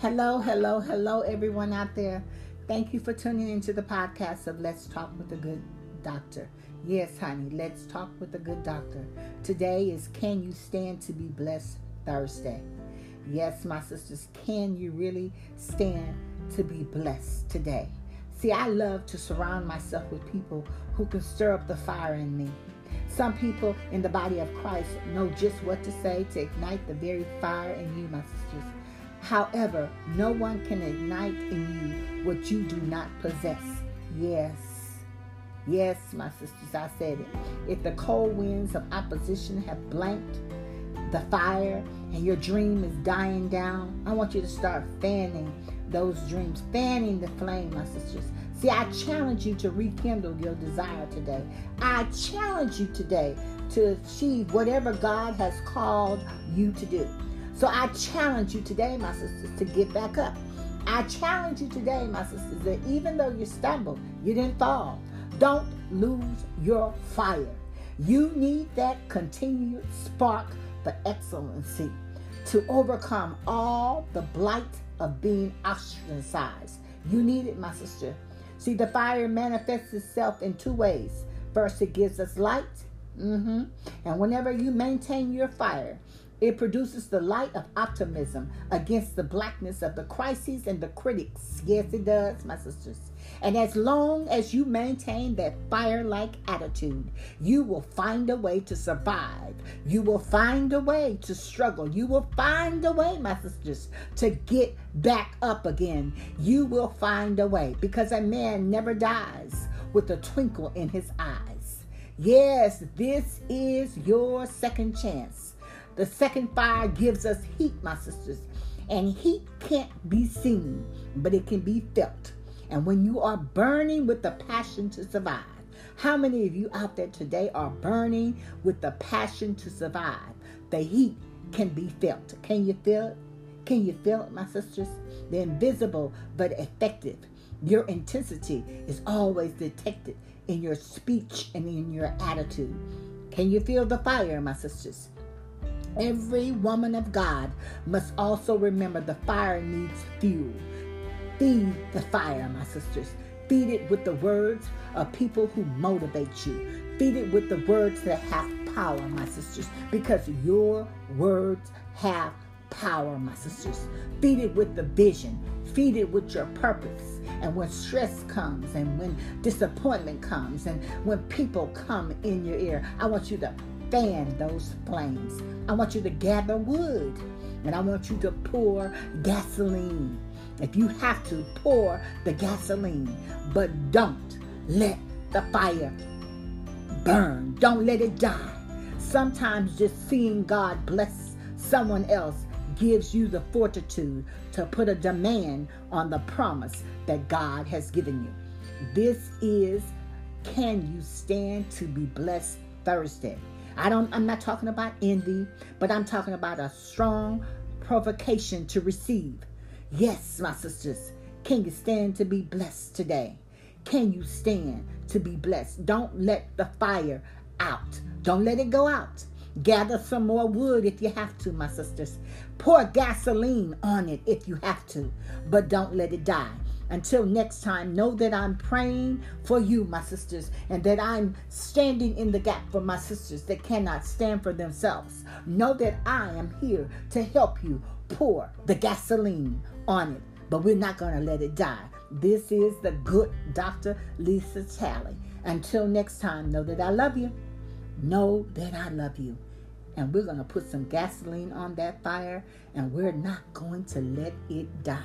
Hello, hello, hello, everyone out there. Thank you for tuning into the podcast of Let's Talk with a Good Doctor. Yes, honey, let's talk with a good doctor. Today is Can You Stand to Be Blessed Thursday. Yes, my sisters, can you really stand to be blessed today? See, I love to surround myself with people who can stir up the fire in me. Some people in the body of Christ know just what to say to ignite the very fire in you, my sisters. However, no one can ignite in you what you do not possess. Yes. Yes, my sisters, I said it. If the cold winds of opposition have blanked the fire and your dream is dying down, I want you to start fanning those dreams, fanning the flame, my sisters. See, I challenge you to rekindle your desire today. I challenge you today to achieve whatever God has called you to do. So I challenge you today, my sisters, to get back up. I challenge you today, my sisters, that even though you stumbled, you didn't fall. Don't lose your fire. You need that continued spark for excellency to overcome all the blight of being ostracized. You need it, my sister. See, the fire manifests itself in two ways. First, it gives us light. Mm-hmm. And whenever you maintain your fire, it produces the light of optimism against the blackness of the crises and the critics. Yes, it does, my sisters. And as long as you maintain that fire like attitude, you will find a way to survive. You will find a way to struggle. You will find a way, my sisters, to get back up again. You will find a way because a man never dies with a twinkle in his eyes. Yes, this is your second chance. The second fire gives us heat, my sisters. And heat can't be seen, but it can be felt. And when you are burning with the passion to survive, how many of you out there today are burning with the passion to survive? The heat can be felt. Can you feel it? Can you feel it, my sisters? The invisible but effective. Your intensity is always detected in your speech and in your attitude. Can you feel the fire, my sisters? Every woman of God must also remember the fire needs fuel. Feed the fire, my sisters. Feed it with the words of people who motivate you. Feed it with the words that have power, my sisters, because your words have power, my sisters. Feed it with the vision. Feed it with your purpose. And when stress comes and when disappointment comes and when people come in your ear, I want you to fan those flames. I want you to gather wood and I want you to pour gasoline. If you have to, pour the gasoline, but don't let the fire burn. Don't let it die. Sometimes just seeing God bless someone else gives you the fortitude to put a demand on the promise that God has given you. This is Can You Stand to Be Blessed Thursday. I don't I'm not talking about envy, but I'm talking about a strong provocation to receive. Yes, my sisters, can you stand to be blessed today? Can you stand to be blessed? Don't let the fire out. Don't let it go out. Gather some more wood if you have to, my sisters. Pour gasoline on it if you have to, but don't let it die. Until next time, know that I'm praying for you, my sisters, and that I'm standing in the gap for my sisters that cannot stand for themselves. Know that I am here to help you pour the gasoline on it, but we're not going to let it die. This is the good Dr. Lisa Talley. Until next time, know that I love you. Know that I love you. And we're going to put some gasoline on that fire, and we're not going to let it die.